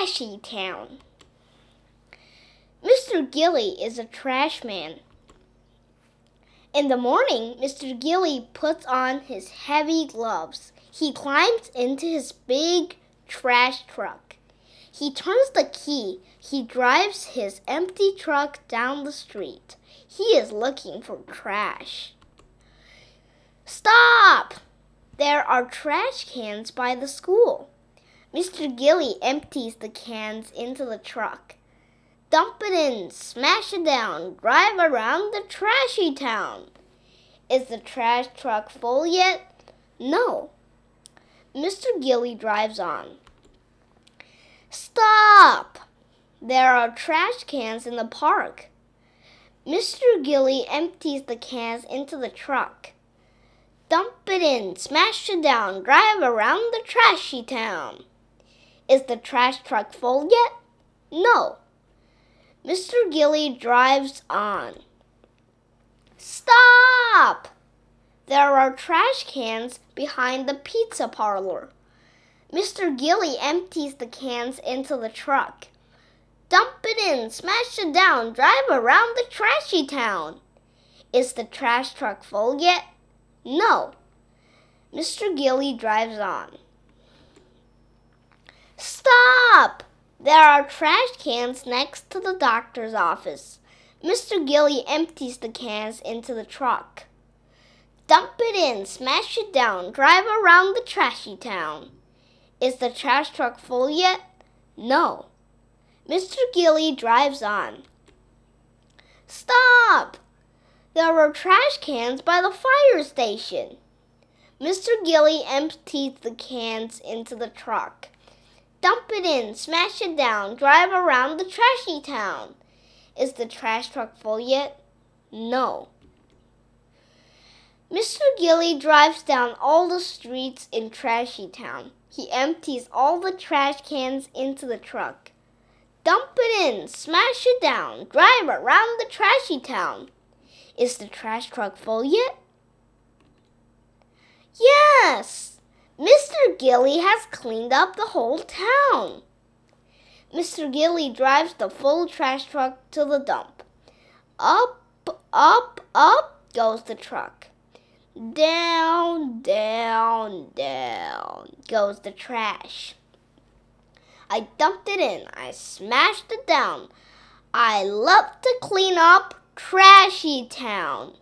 trashy town. Mr. Gilly is a trash man. In the morning, Mr. Gilly puts on his heavy gloves. He climbs into his big trash truck. He turns the key. He drives his empty truck down the street. He is looking for trash. Stop! There are trash cans by the school. Mr. Gilly empties the cans into the truck. Dump it in, smash it down, drive around the trashy town. Is the trash truck full yet? No. Mr. Gilly drives on. Stop! There are trash cans in the park. Mr. Gilly empties the cans into the truck. Dump it in, smash it down, drive around the trashy town. Is the trash truck full yet? No. Mr. Gilly drives on. Stop! There are trash cans behind the pizza parlor. Mr. Gilly empties the cans into the truck. Dump it in, smash it down, drive around the trashy town. Is the trash truck full yet? No. Mr. Gilly drives on. Stop! There are trash cans next to the doctor's office. Mr. Gilly empties the cans into the truck. Dump it in, smash it down, drive around the trashy town. Is the trash truck full yet? No. Mr. Gilly drives on. Stop! There are trash cans by the fire station. Mr. Gilly empties the cans into the truck. Dump it in, smash it down, drive around the trashy town. Is the trash truck full yet? No. Mr. Gilly drives down all the streets in Trashy Town. He empties all the trash cans into the truck. Dump it in, smash it down, drive around the trashy town. Is the trash truck full yet? Yes! Gilly has cleaned up the whole town. Mr. Gilly drives the full trash truck to the dump. Up, up, up goes the truck. Down, down, down goes the trash. I dumped it in. I smashed it down. I love to clean up trashy town.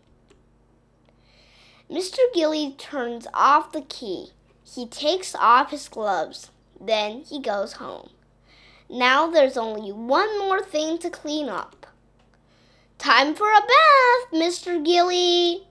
Mr. Gilly turns off the key. He takes off his gloves. Then he goes home. Now there's only one more thing to clean up. Time for a bath, Mr. Gilly.